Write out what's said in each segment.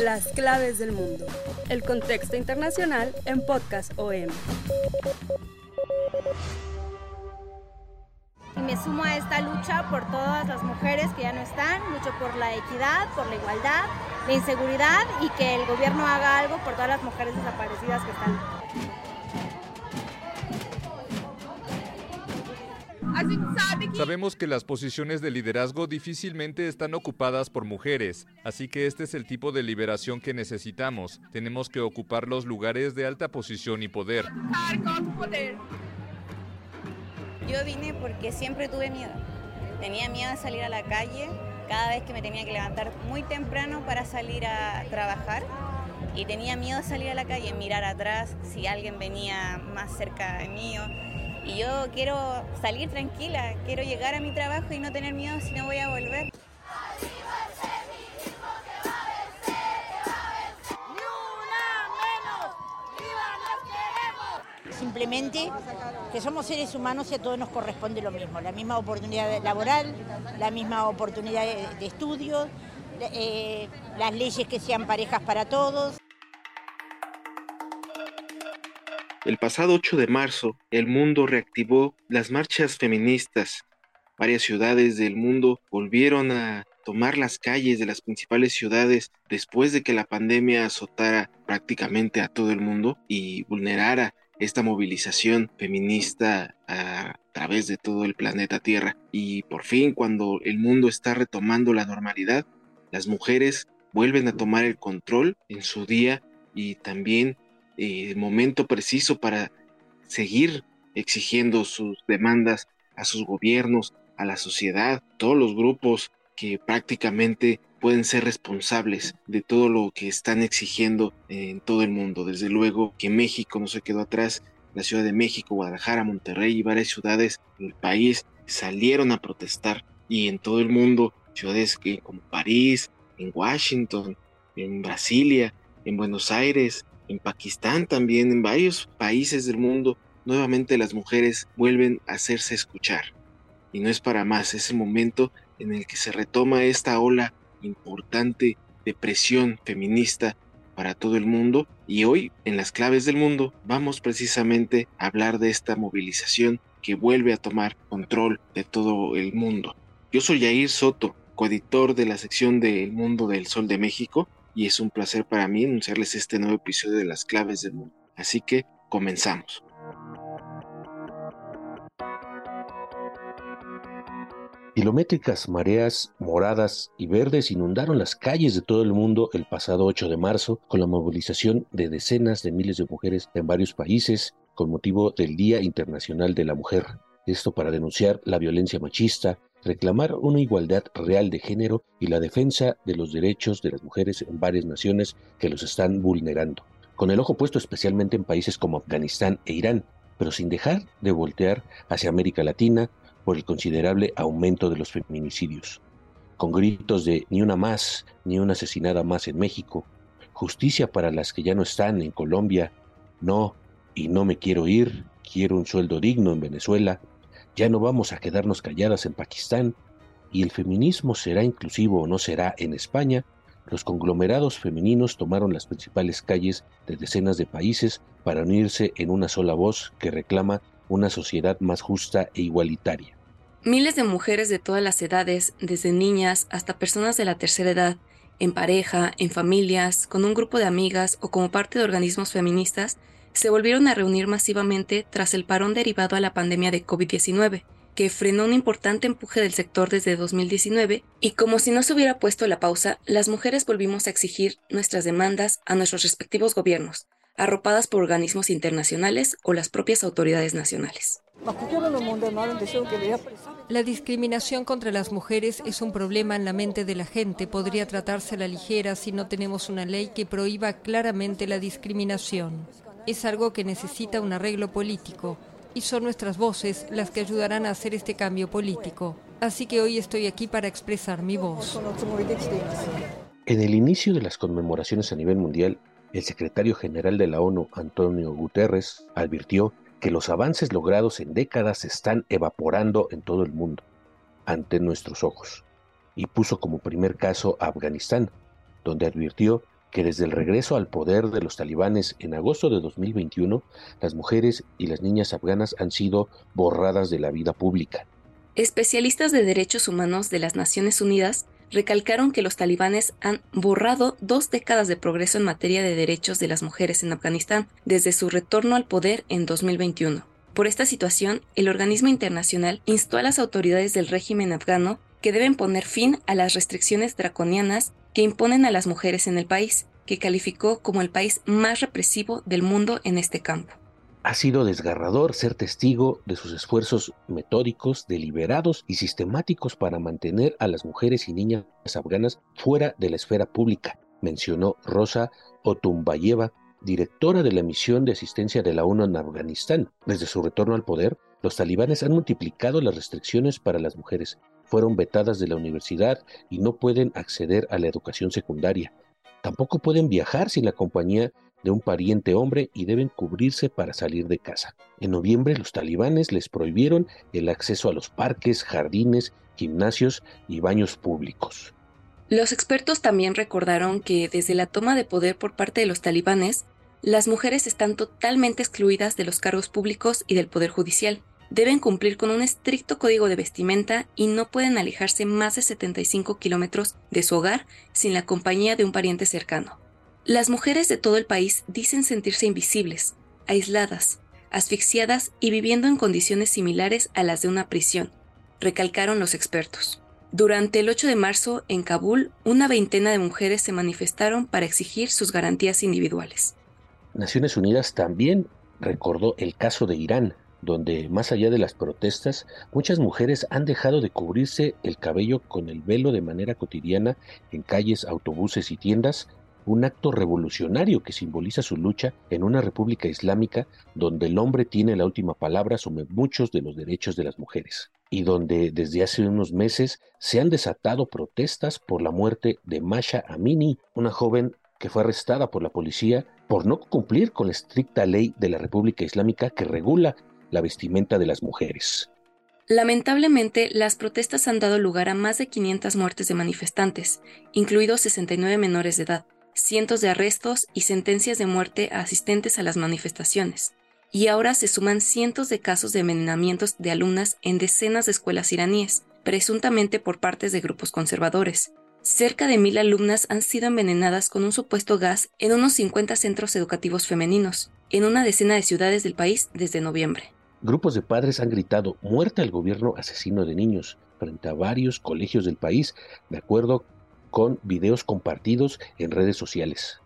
Las claves del mundo. El contexto internacional en Podcast OM. Y me sumo a esta lucha por todas las mujeres que ya no están, lucho por la equidad, por la igualdad, la inseguridad y que el gobierno haga algo por todas las mujeres desaparecidas que están. Sabemos que las posiciones de liderazgo difícilmente están ocupadas por mujeres, así que este es el tipo de liberación que necesitamos. Tenemos que ocupar los lugares de alta posición y poder. Yo vine porque siempre tuve miedo. Tenía miedo de salir a la calle cada vez que me tenía que levantar muy temprano para salir a trabajar. Y tenía miedo de salir a la calle, mirar atrás si alguien venía más cerca de mí. Y yo quiero salir tranquila, quiero llegar a mi trabajo y no tener miedo si no voy a volver. Simplemente que somos seres humanos y a todos nos corresponde lo mismo, la misma oportunidad laboral, la misma oportunidad de, estudio, eh, las leyes que sean parejas para todos. El pasado 8 de marzo, el mundo reactivó las marchas feministas. Varias ciudades del mundo volvieron a tomar las calles de las principales ciudades después de que la pandemia azotara prácticamente a todo el mundo y vulnerara esta movilización feminista a través de todo el planeta Tierra. Y por fin, cuando el mundo está retomando la normalidad, las mujeres vuelven a tomar el control en su día y también eh, momento preciso para seguir exigiendo sus demandas a sus gobiernos, a la sociedad, todos los grupos que prácticamente pueden ser responsables de todo lo que están exigiendo en todo el mundo. Desde luego que México no se quedó atrás, la Ciudad de México, Guadalajara, Monterrey y varias ciudades del país salieron a protestar y en todo el mundo, ciudades como París, en Washington, en Brasilia, en Buenos Aires, en Pakistán también, en varios países del mundo, nuevamente las mujeres vuelven a hacerse escuchar. Y no es para más, es el momento en el que se retoma esta ola importante de presión feminista para todo el mundo y hoy en las claves del mundo vamos precisamente a hablar de esta movilización que vuelve a tomar control de todo el mundo. Yo soy Yair Soto, coeditor de la sección de El Mundo del Sol de México y es un placer para mí anunciarles este nuevo episodio de las claves del mundo. Así que comenzamos. Kilométricas mareas moradas y verdes inundaron las calles de todo el mundo el pasado 8 de marzo con la movilización de decenas de miles de mujeres en varios países con motivo del Día Internacional de la Mujer. Esto para denunciar la violencia machista, reclamar una igualdad real de género y la defensa de los derechos de las mujeres en varias naciones que los están vulnerando, con el ojo puesto especialmente en países como Afganistán e Irán, pero sin dejar de voltear hacia América Latina, por el considerable aumento de los feminicidios. Con gritos de ni una más, ni una asesinada más en México, justicia para las que ya no están en Colombia, no, y no me quiero ir, quiero un sueldo digno en Venezuela, ya no vamos a quedarnos calladas en Pakistán, y el feminismo será inclusivo o no será en España, los conglomerados femeninos tomaron las principales calles de decenas de países para unirse en una sola voz que reclama una sociedad más justa e igualitaria. Miles de mujeres de todas las edades, desde niñas hasta personas de la tercera edad, en pareja, en familias, con un grupo de amigas o como parte de organismos feministas, se volvieron a reunir masivamente tras el parón derivado a la pandemia de COVID-19, que frenó un importante empuje del sector desde 2019, y como si no se hubiera puesto la pausa, las mujeres volvimos a exigir nuestras demandas a nuestros respectivos gobiernos, arropadas por organismos internacionales o las propias autoridades nacionales. La discriminación contra las mujeres es un problema en la mente de la gente. Podría tratarse a la ligera si no tenemos una ley que prohíba claramente la discriminación. Es algo que necesita un arreglo político y son nuestras voces las que ayudarán a hacer este cambio político. Así que hoy estoy aquí para expresar mi voz. En el inicio de las conmemoraciones a nivel mundial, el secretario general de la ONU, Antonio Guterres, advirtió que los avances logrados en décadas se están evaporando en todo el mundo, ante nuestros ojos, y puso como primer caso a Afganistán, donde advirtió que desde el regreso al poder de los talibanes en agosto de 2021, las mujeres y las niñas afganas han sido borradas de la vida pública. Especialistas de derechos humanos de las Naciones Unidas recalcaron que los talibanes han borrado dos décadas de progreso en materia de derechos de las mujeres en Afganistán desde su retorno al poder en 2021. Por esta situación, el organismo internacional instó a las autoridades del régimen afgano que deben poner fin a las restricciones draconianas que imponen a las mujeres en el país, que calificó como el país más represivo del mundo en este campo. Ha sido desgarrador ser testigo de sus esfuerzos metódicos, deliberados y sistemáticos para mantener a las mujeres y niñas afganas fuera de la esfera pública, mencionó Rosa Otumbayeva, directora de la misión de asistencia de la ONU en Afganistán. Desde su retorno al poder, los talibanes han multiplicado las restricciones para las mujeres, fueron vetadas de la universidad y no pueden acceder a la educación secundaria. Tampoco pueden viajar sin la compañía de un pariente hombre y deben cubrirse para salir de casa. En noviembre los talibanes les prohibieron el acceso a los parques, jardines, gimnasios y baños públicos. Los expertos también recordaron que desde la toma de poder por parte de los talibanes, las mujeres están totalmente excluidas de los cargos públicos y del poder judicial. Deben cumplir con un estricto código de vestimenta y no pueden alejarse más de 75 kilómetros de su hogar sin la compañía de un pariente cercano. Las mujeres de todo el país dicen sentirse invisibles, aisladas, asfixiadas y viviendo en condiciones similares a las de una prisión, recalcaron los expertos. Durante el 8 de marzo, en Kabul, una veintena de mujeres se manifestaron para exigir sus garantías individuales. Naciones Unidas también recordó el caso de Irán, donde, más allá de las protestas, muchas mujeres han dejado de cubrirse el cabello con el velo de manera cotidiana en calles, autobuses y tiendas un acto revolucionario que simboliza su lucha en una república islámica donde el hombre tiene la última palabra sobre muchos de los derechos de las mujeres y donde desde hace unos meses se han desatado protestas por la muerte de Masha Amini, una joven que fue arrestada por la policía por no cumplir con la estricta ley de la República Islámica que regula la vestimenta de las mujeres. Lamentablemente, las protestas han dado lugar a más de 500 muertes de manifestantes, incluidos 69 menores de edad, cientos de arrestos y sentencias de muerte a asistentes a las manifestaciones. Y ahora se suman cientos de casos de envenenamientos de alumnas en decenas de escuelas iraníes, presuntamente por partes de grupos conservadores. Cerca de mil alumnas han sido envenenadas con un supuesto gas en unos 50 centros educativos femeninos, en una decena de ciudades del país desde noviembre. Grupos de padres han gritado muerte al gobierno asesino de niños frente a varios colegios del país, de acuerdo con videos compartidos en redes sociales.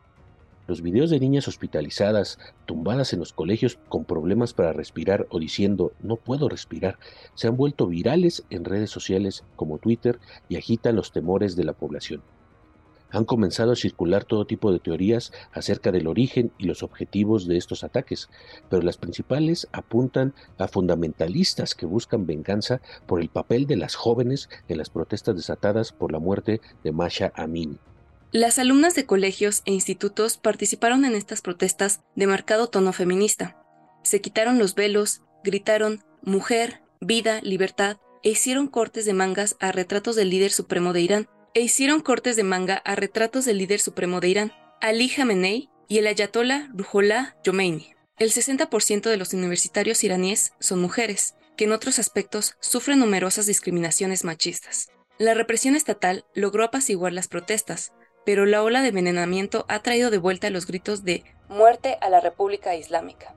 Los videos de niñas hospitalizadas, tumbadas en los colegios con problemas para respirar o diciendo no puedo respirar, se han vuelto virales en redes sociales como Twitter y agitan los temores de la población han comenzado a circular todo tipo de teorías acerca del origen y los objetivos de estos ataques, pero las principales apuntan a fundamentalistas que buscan venganza por el papel de las jóvenes en las protestas desatadas por la muerte de Masha Amin. Las alumnas de colegios e institutos participaron en estas protestas de marcado tono feminista. Se quitaron los velos, gritaron mujer, vida, libertad e hicieron cortes de mangas a retratos del líder supremo de Irán, e hicieron cortes de manga a retratos del líder supremo de Irán, Ali Khamenei y el ayatollah Ruhollah Khomeini. El 60% de los universitarios iraníes son mujeres, que en otros aspectos sufren numerosas discriminaciones machistas. La represión estatal logró apaciguar las protestas, pero la ola de envenenamiento ha traído de vuelta los gritos de muerte a la República Islámica.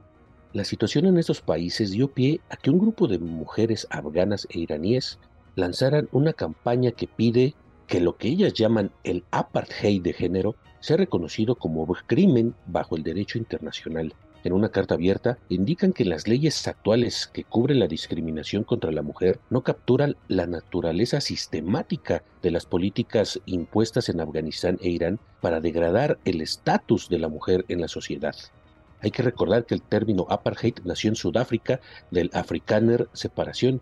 La situación en estos países dio pie a que un grupo de mujeres afganas e iraníes lanzaran una campaña que pide que lo que ellas llaman el apartheid de género sea reconocido como crimen bajo el derecho internacional en una carta abierta, indican que las leyes actuales que cubren la discriminación contra la mujer no capturan la naturaleza sistemática de las políticas impuestas en Afganistán e Irán para degradar el estatus de la mujer en la sociedad. Hay que recordar que el término apartheid nació en Sudáfrica del Afrikaner separación,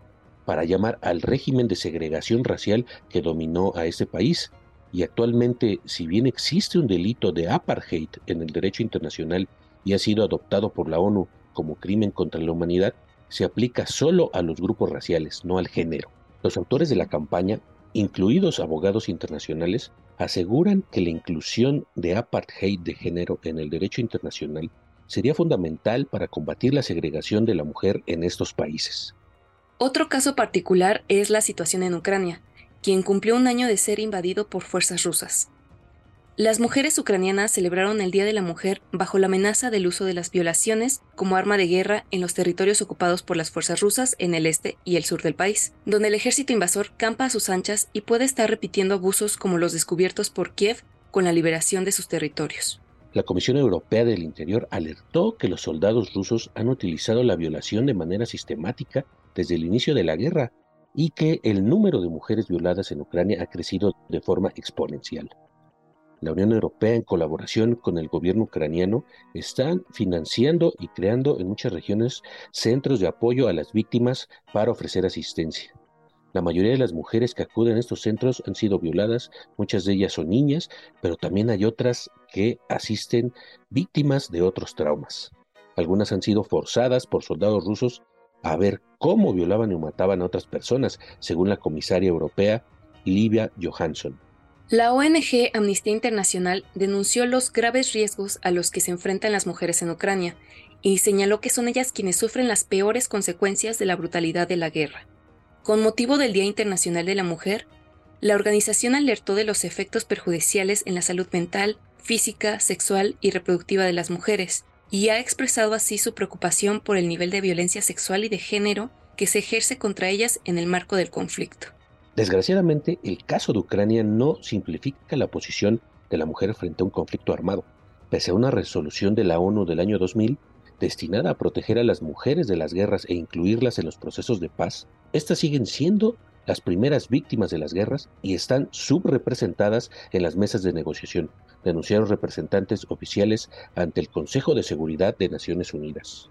para llamar al régimen de segregación racial que dominó a ese país. Y actualmente, si bien existe un delito de apartheid en el derecho internacional y ha sido adoptado por la ONU como crimen contra la humanidad, se aplica solo a los grupos raciales, no al género. Los autores de la campaña, incluidos abogados internacionales, aseguran que la inclusión de apartheid de género en el derecho internacional sería fundamental para combatir la segregación de la mujer en estos países. Otro caso particular es la situación en Ucrania, quien cumplió un año de ser invadido por fuerzas rusas. Las mujeres ucranianas celebraron el Día de la Mujer bajo la amenaza del uso de las violaciones como arma de guerra en los territorios ocupados por las fuerzas rusas en el este y el sur del país, donde el ejército invasor campa a sus anchas y puede estar repitiendo abusos como los descubiertos por Kiev con la liberación de sus territorios. La Comisión Europea del Interior alertó que los soldados rusos han utilizado la violación de manera sistemática desde el inicio de la guerra y que el número de mujeres violadas en Ucrania ha crecido de forma exponencial. La Unión Europea, en colaboración con el gobierno ucraniano, están financiando y creando en muchas regiones centros de apoyo a las víctimas para ofrecer asistencia. La mayoría de las mujeres que acuden a estos centros han sido violadas, muchas de ellas son niñas, pero también hay otras que asisten víctimas de otros traumas. Algunas han sido forzadas por soldados rusos a ver cómo violaban y mataban a otras personas, según la comisaria europea Livia Johansson. La ONG Amnistía Internacional denunció los graves riesgos a los que se enfrentan las mujeres en Ucrania y señaló que son ellas quienes sufren las peores consecuencias de la brutalidad de la guerra. Con motivo del Día Internacional de la Mujer, la organización alertó de los efectos perjudiciales en la salud mental, física, sexual y reproductiva de las mujeres, y ha expresado así su preocupación por el nivel de violencia sexual y de género que se ejerce contra ellas en el marco del conflicto. Desgraciadamente, el caso de Ucrania no simplifica la posición de la mujer frente a un conflicto armado. Pese a una resolución de la ONU del año 2000 destinada a proteger a las mujeres de las guerras e incluirlas en los procesos de paz, estas siguen siendo las primeras víctimas de las guerras y están subrepresentadas en las mesas de negociación, denunciaron representantes oficiales ante el Consejo de Seguridad de Naciones Unidas.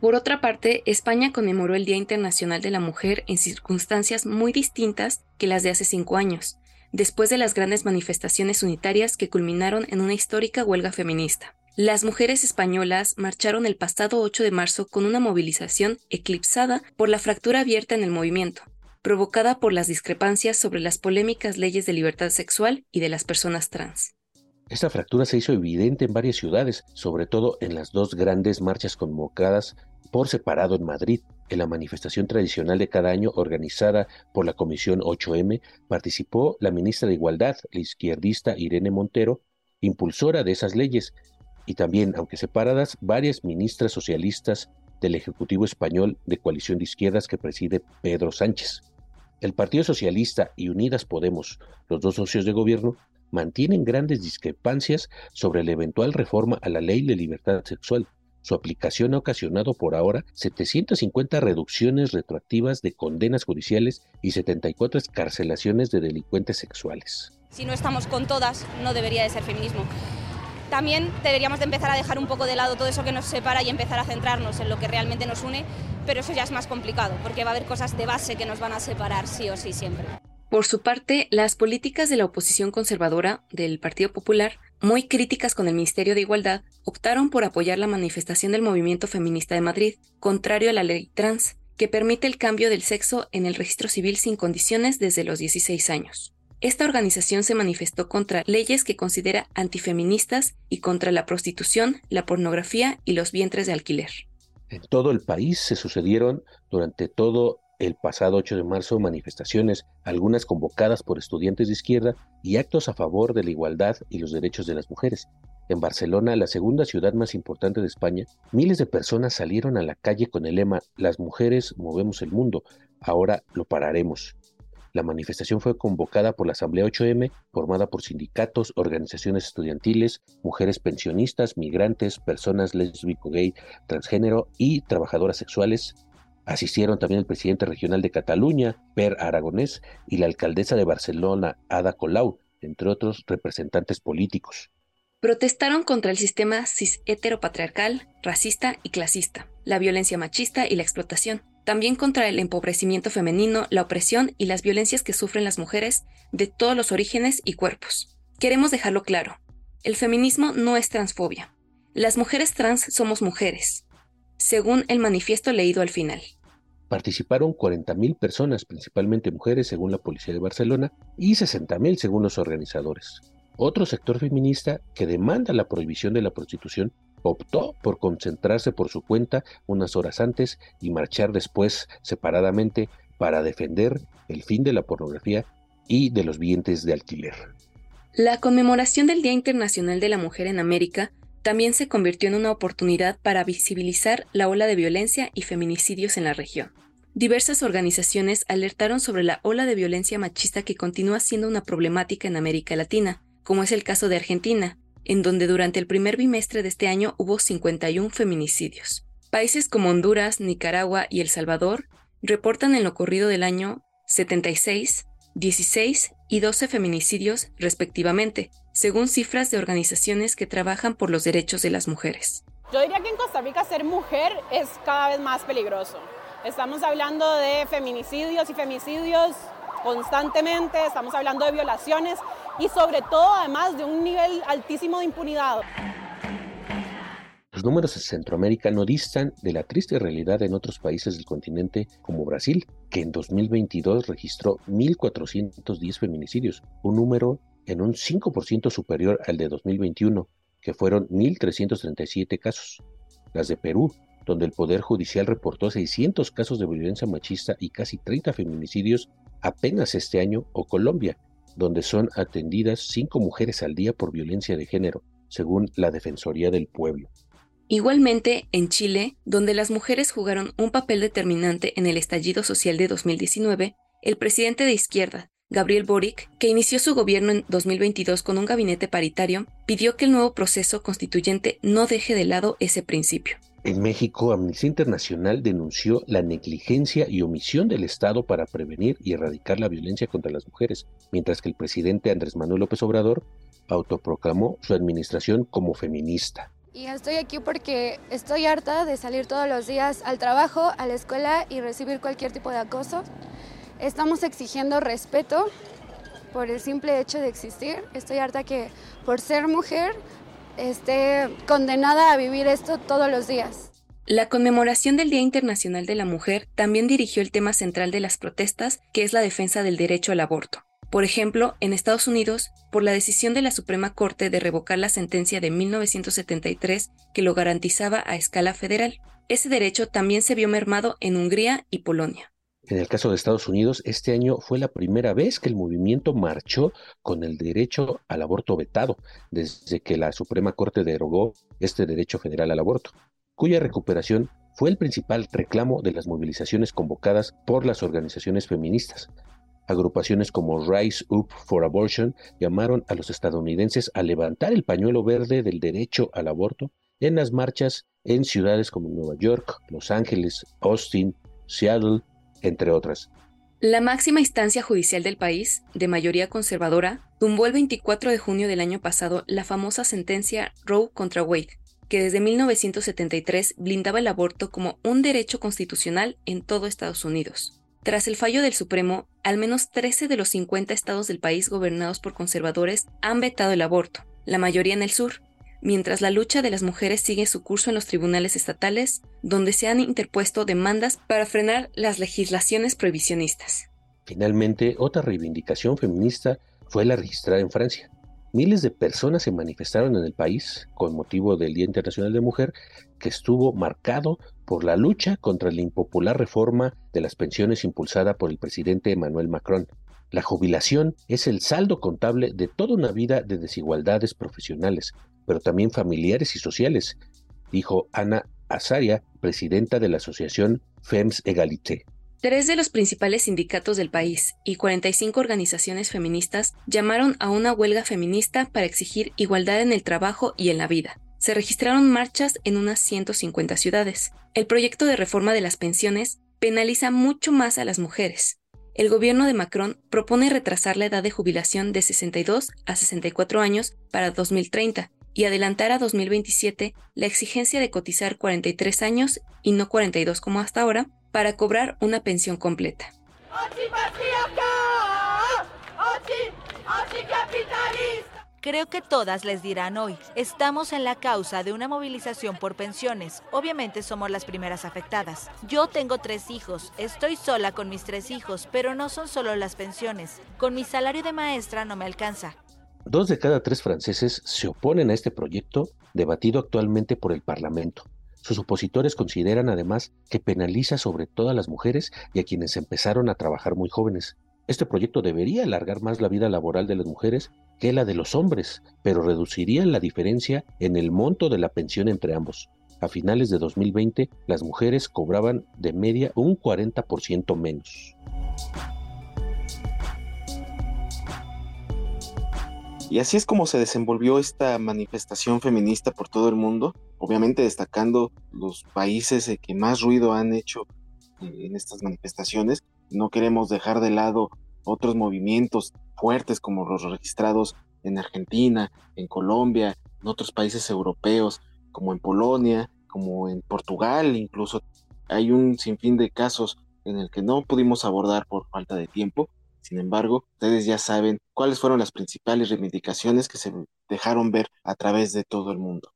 Por otra parte, España conmemoró el Día Internacional de la Mujer en circunstancias muy distintas que las de hace cinco años, después de las grandes manifestaciones unitarias que culminaron en una histórica huelga feminista. Las mujeres españolas marcharon el pasado 8 de marzo con una movilización eclipsada por la fractura abierta en el movimiento, provocada por las discrepancias sobre las polémicas leyes de libertad sexual y de las personas trans. Esta fractura se hizo evidente en varias ciudades, sobre todo en las dos grandes marchas convocadas por separado en Madrid. En la manifestación tradicional de cada año organizada por la Comisión 8M participó la ministra de Igualdad, la izquierdista Irene Montero, impulsora de esas leyes, y también, aunque separadas, varias ministras socialistas del Ejecutivo Español de coalición de izquierdas que preside Pedro Sánchez. El Partido Socialista y Unidas Podemos, los dos socios de gobierno, mantienen grandes discrepancias sobre la eventual reforma a la ley de libertad sexual. Su aplicación ha ocasionado por ahora 750 reducciones retroactivas de condenas judiciales y 74 escarcelaciones de delincuentes sexuales. Si no estamos con todas, no debería de ser feminismo. También deberíamos de empezar a dejar un poco de lado todo eso que nos separa y empezar a centrarnos en lo que realmente nos une, pero eso ya es más complicado, porque va a haber cosas de base que nos van a separar sí o sí siempre. Por su parte, las políticas de la oposición conservadora del Partido Popular, muy críticas con el Ministerio de Igualdad, optaron por apoyar la manifestación del movimiento feminista de Madrid, contrario a la ley trans, que permite el cambio del sexo en el registro civil sin condiciones desde los 16 años. Esta organización se manifestó contra leyes que considera antifeministas y contra la prostitución, la pornografía y los vientres de alquiler. En todo el país se sucedieron durante todo el pasado 8 de marzo manifestaciones, algunas convocadas por estudiantes de izquierda y actos a favor de la igualdad y los derechos de las mujeres. En Barcelona, la segunda ciudad más importante de España, miles de personas salieron a la calle con el lema Las mujeres movemos el mundo, ahora lo pararemos. La manifestación fue convocada por la Asamblea 8M, formada por sindicatos, organizaciones estudiantiles, mujeres pensionistas, migrantes, personas lésbico, gay, transgénero y trabajadoras sexuales. Asistieron también el presidente regional de Cataluña, Per Aragonés, y la alcaldesa de Barcelona, Ada Colau, entre otros representantes políticos. Protestaron contra el sistema cis heteropatriarcal, racista y clasista, la violencia machista y la explotación también contra el empobrecimiento femenino, la opresión y las violencias que sufren las mujeres de todos los orígenes y cuerpos. Queremos dejarlo claro, el feminismo no es transfobia. Las mujeres trans somos mujeres, según el manifiesto leído al final. Participaron 40.000 personas, principalmente mujeres, según la Policía de Barcelona, y 60.000 según los organizadores. Otro sector feminista que demanda la prohibición de la prostitución optó por concentrarse por su cuenta unas horas antes y marchar después separadamente para defender el fin de la pornografía y de los vientres de alquiler. La conmemoración del Día Internacional de la Mujer en América también se convirtió en una oportunidad para visibilizar la ola de violencia y feminicidios en la región. Diversas organizaciones alertaron sobre la ola de violencia machista que continúa siendo una problemática en América Latina, como es el caso de Argentina, en donde durante el primer bimestre de este año hubo 51 feminicidios. Países como Honduras, Nicaragua y El Salvador reportan en lo corrido del año 76, 16 y 12 feminicidios respectivamente, según cifras de organizaciones que trabajan por los derechos de las mujeres. Yo diría que en Costa Rica ser mujer es cada vez más peligroso. Estamos hablando de feminicidios y femicidios constantemente, estamos hablando de violaciones y sobre todo además de un nivel altísimo de impunidad. Los números en Centroamérica no distan de la triste realidad en otros países del continente como Brasil, que en 2022 registró 1.410 feminicidios, un número en un 5% superior al de 2021, que fueron 1.337 casos. Las de Perú, donde el Poder Judicial reportó 600 casos de violencia machista y casi 30 feminicidios apenas este año, o Colombia, donde son atendidas cinco mujeres al día por violencia de género, según la Defensoría del Pueblo. Igualmente, en Chile, donde las mujeres jugaron un papel determinante en el estallido social de 2019, el presidente de izquierda, Gabriel Boric, que inició su gobierno en 2022 con un gabinete paritario, pidió que el nuevo proceso constituyente no deje de lado ese principio. En México, Amnistía Internacional denunció la negligencia y omisión del Estado para prevenir y erradicar la violencia contra las mujeres, mientras que el presidente Andrés Manuel López Obrador autoproclamó su administración como feminista. Y estoy aquí porque estoy harta de salir todos los días al trabajo, a la escuela y recibir cualquier tipo de acoso. Estamos exigiendo respeto por el simple hecho de existir. Estoy harta que por ser mujer esté condenada a vivir esto todos los días. La conmemoración del Día Internacional de la Mujer también dirigió el tema central de las protestas, que es la defensa del derecho al aborto. Por ejemplo, en Estados Unidos, por la decisión de la Suprema Corte de revocar la sentencia de 1973 que lo garantizaba a escala federal. Ese derecho también se vio mermado en Hungría y Polonia. En el caso de Estados Unidos, este año fue la primera vez que el movimiento marchó con el derecho al aborto vetado, desde que la Suprema Corte derogó este derecho federal al aborto, cuya recuperación fue el principal reclamo de las movilizaciones convocadas por las organizaciones feministas. Agrupaciones como Rise Up for Abortion llamaron a los estadounidenses a levantar el pañuelo verde del derecho al aborto en las marchas en ciudades como Nueva York, Los Ángeles, Austin, Seattle, entre otras. La máxima instancia judicial del país, de mayoría conservadora, tumbó el 24 de junio del año pasado la famosa sentencia Roe contra Wade, que desde 1973 blindaba el aborto como un derecho constitucional en todo Estados Unidos. Tras el fallo del Supremo, al menos 13 de los 50 estados del país gobernados por conservadores han vetado el aborto, la mayoría en el sur, mientras la lucha de las mujeres sigue su curso en los tribunales estatales, donde se han interpuesto demandas para frenar las legislaciones prohibicionistas. Finalmente, otra reivindicación feminista fue la registrada en Francia. Miles de personas se manifestaron en el país con motivo del Día Internacional de Mujer, que estuvo marcado por la lucha contra la impopular reforma de las pensiones impulsada por el presidente Emmanuel Macron. La jubilación es el saldo contable de toda una vida de desigualdades profesionales, pero también familiares y sociales, dijo Ana Azaria, presidenta de la asociación FEMS Egalité. Tres de los principales sindicatos del país y 45 organizaciones feministas llamaron a una huelga feminista para exigir igualdad en el trabajo y en la vida. Se registraron marchas en unas 150 ciudades. El proyecto de reforma de las pensiones penaliza mucho más a las mujeres. El gobierno de Macron propone retrasar la edad de jubilación de 62 a 64 años para 2030 y adelantar a 2027 la exigencia de cotizar 43 años y no 42 como hasta ahora para cobrar una pensión completa. Creo que todas les dirán hoy, estamos en la causa de una movilización por pensiones. Obviamente somos las primeras afectadas. Yo tengo tres hijos, estoy sola con mis tres hijos, pero no son solo las pensiones. Con mi salario de maestra no me alcanza. Dos de cada tres franceses se oponen a este proyecto debatido actualmente por el Parlamento. Sus opositores consideran además que penaliza sobre todo a las mujeres y a quienes empezaron a trabajar muy jóvenes. Este proyecto debería alargar más la vida laboral de las mujeres que la de los hombres, pero reduciría la diferencia en el monto de la pensión entre ambos. A finales de 2020, las mujeres cobraban de media un 40% menos. Y así es como se desenvolvió esta manifestación feminista por todo el mundo, obviamente destacando los países que más ruido han hecho eh, en estas manifestaciones. No queremos dejar de lado otros movimientos fuertes como los registrados en Argentina, en Colombia, en otros países europeos, como en Polonia, como en Portugal, incluso hay un sinfín de casos en el que no pudimos abordar por falta de tiempo, sin embargo, ustedes ya saben cuáles fueron las principales reivindicaciones que se dejaron ver a través de todo el mundo.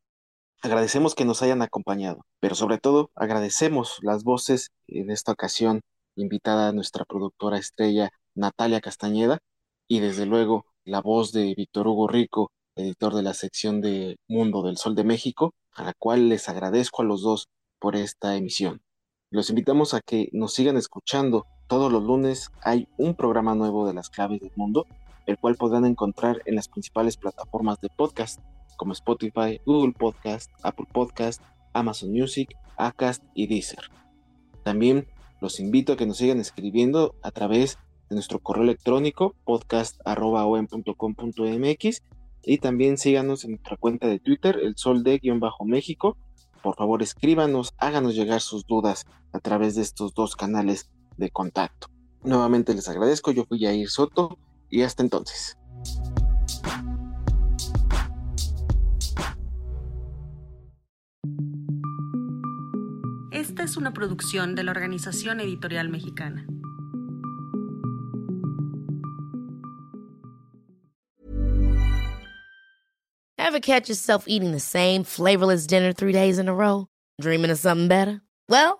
Agradecemos que nos hayan acompañado, pero sobre todo agradecemos las voces en esta ocasión invitada a nuestra productora estrella Natalia Castañeda y desde luego la voz de Víctor Hugo Rico, editor de la sección de Mundo del Sol de México, a la cual les agradezco a los dos por esta emisión. Los invitamos a que nos sigan escuchando todos los lunes hay un programa nuevo de las claves del mundo, el cual podrán encontrar en las principales plataformas de podcast como Spotify, Google Podcast, Apple Podcast, Amazon Music, Acast y Deezer. También los invito a que nos sigan escribiendo a través de nuestro correo electrónico podcast.com.mx y también síganos en nuestra cuenta de Twitter, el sol de-méxico. Por favor, escríbanos, háganos llegar sus dudas a través de estos dos canales de contacto. Nuevamente les agradezco, yo fui Jair Soto y hasta entonces. Esta es una producción de la Organización Editorial Mexicana. Ever catch yourself eating the same flavorless dinner three days in a row? Dreaming of something better? Well,